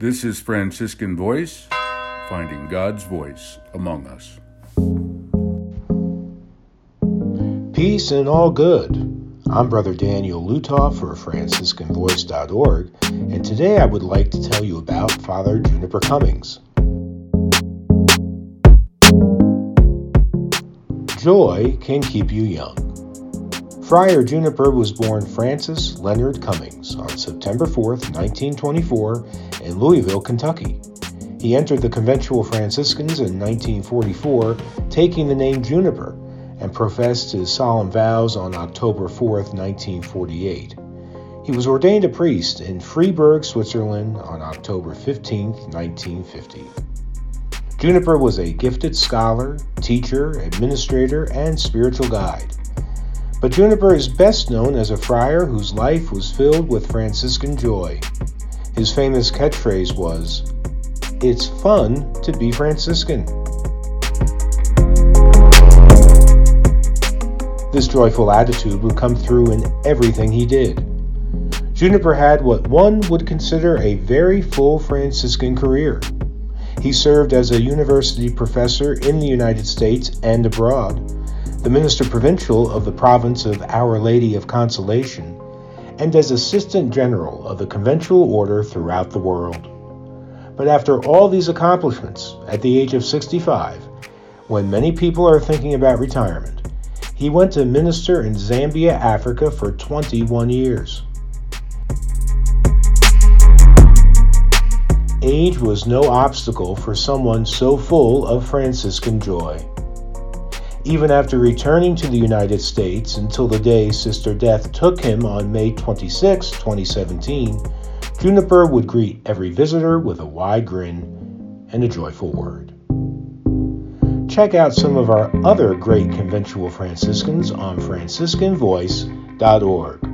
This is Franciscan Voice, finding God's voice among us. Peace and all good. I'm Brother Daniel Lutoff for FranciscanVoice.org, and today I would like to tell you about Father Juniper Cummings. Joy can keep you young. Friar Juniper was born Francis Leonard Cummings on September 4, 1924, in Louisville, Kentucky. He entered the Conventual Franciscans in 1944, taking the name Juniper, and professed his solemn vows on October 4, 1948. He was ordained a priest in Freiburg, Switzerland on October 15, 1950. Juniper was a gifted scholar, teacher, administrator, and spiritual guide. But Juniper is best known as a friar whose life was filled with Franciscan joy. His famous catchphrase was, It's fun to be Franciscan. This joyful attitude would come through in everything he did. Juniper had what one would consider a very full Franciscan career. He served as a university professor in the United States and abroad, the minister provincial of the province of Our Lady of Consolation, and as assistant general of the conventual order throughout the world. But after all these accomplishments, at the age of 65, when many people are thinking about retirement, he went to minister in Zambia, Africa for 21 years. Age was no obstacle for someone so full of Franciscan joy. Even after returning to the United States until the day Sister Death took him on May 26, 2017, Juniper would greet every visitor with a wide grin and a joyful word. Check out some of our other great conventual Franciscans on franciscanvoice.org.